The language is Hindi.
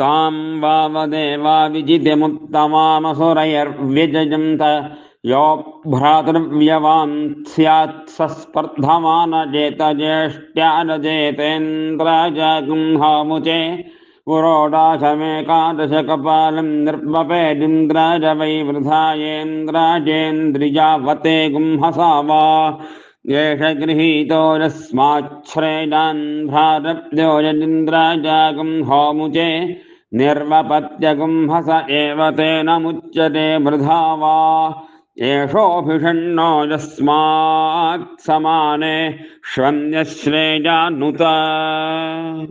तां वावदेवा विजितिमुत्तमामसुरैर्व्यजन्त यो भ्रातृव्यवान् स्यात् स स्पर्धमानजेतज्येष्ठ्यानजेतेन्द्रजगुंहमुचे पुरोडाशमेकादशकपालं निर्वपेदिन्द्राज वै वृथायेन्द्राजेन्द्रियावते गुंहसा वा एष गृहीतो यस्माच्छ्रेणान् भ्रातृप्यो यदिन्द्राजागुंहोमुचे निर्वपत्यगुंहस एव तेन मुच्यते वृथा वा। एषोऽभिषण्णो यस्मात् समाने श्वन्यश्रेयानुत।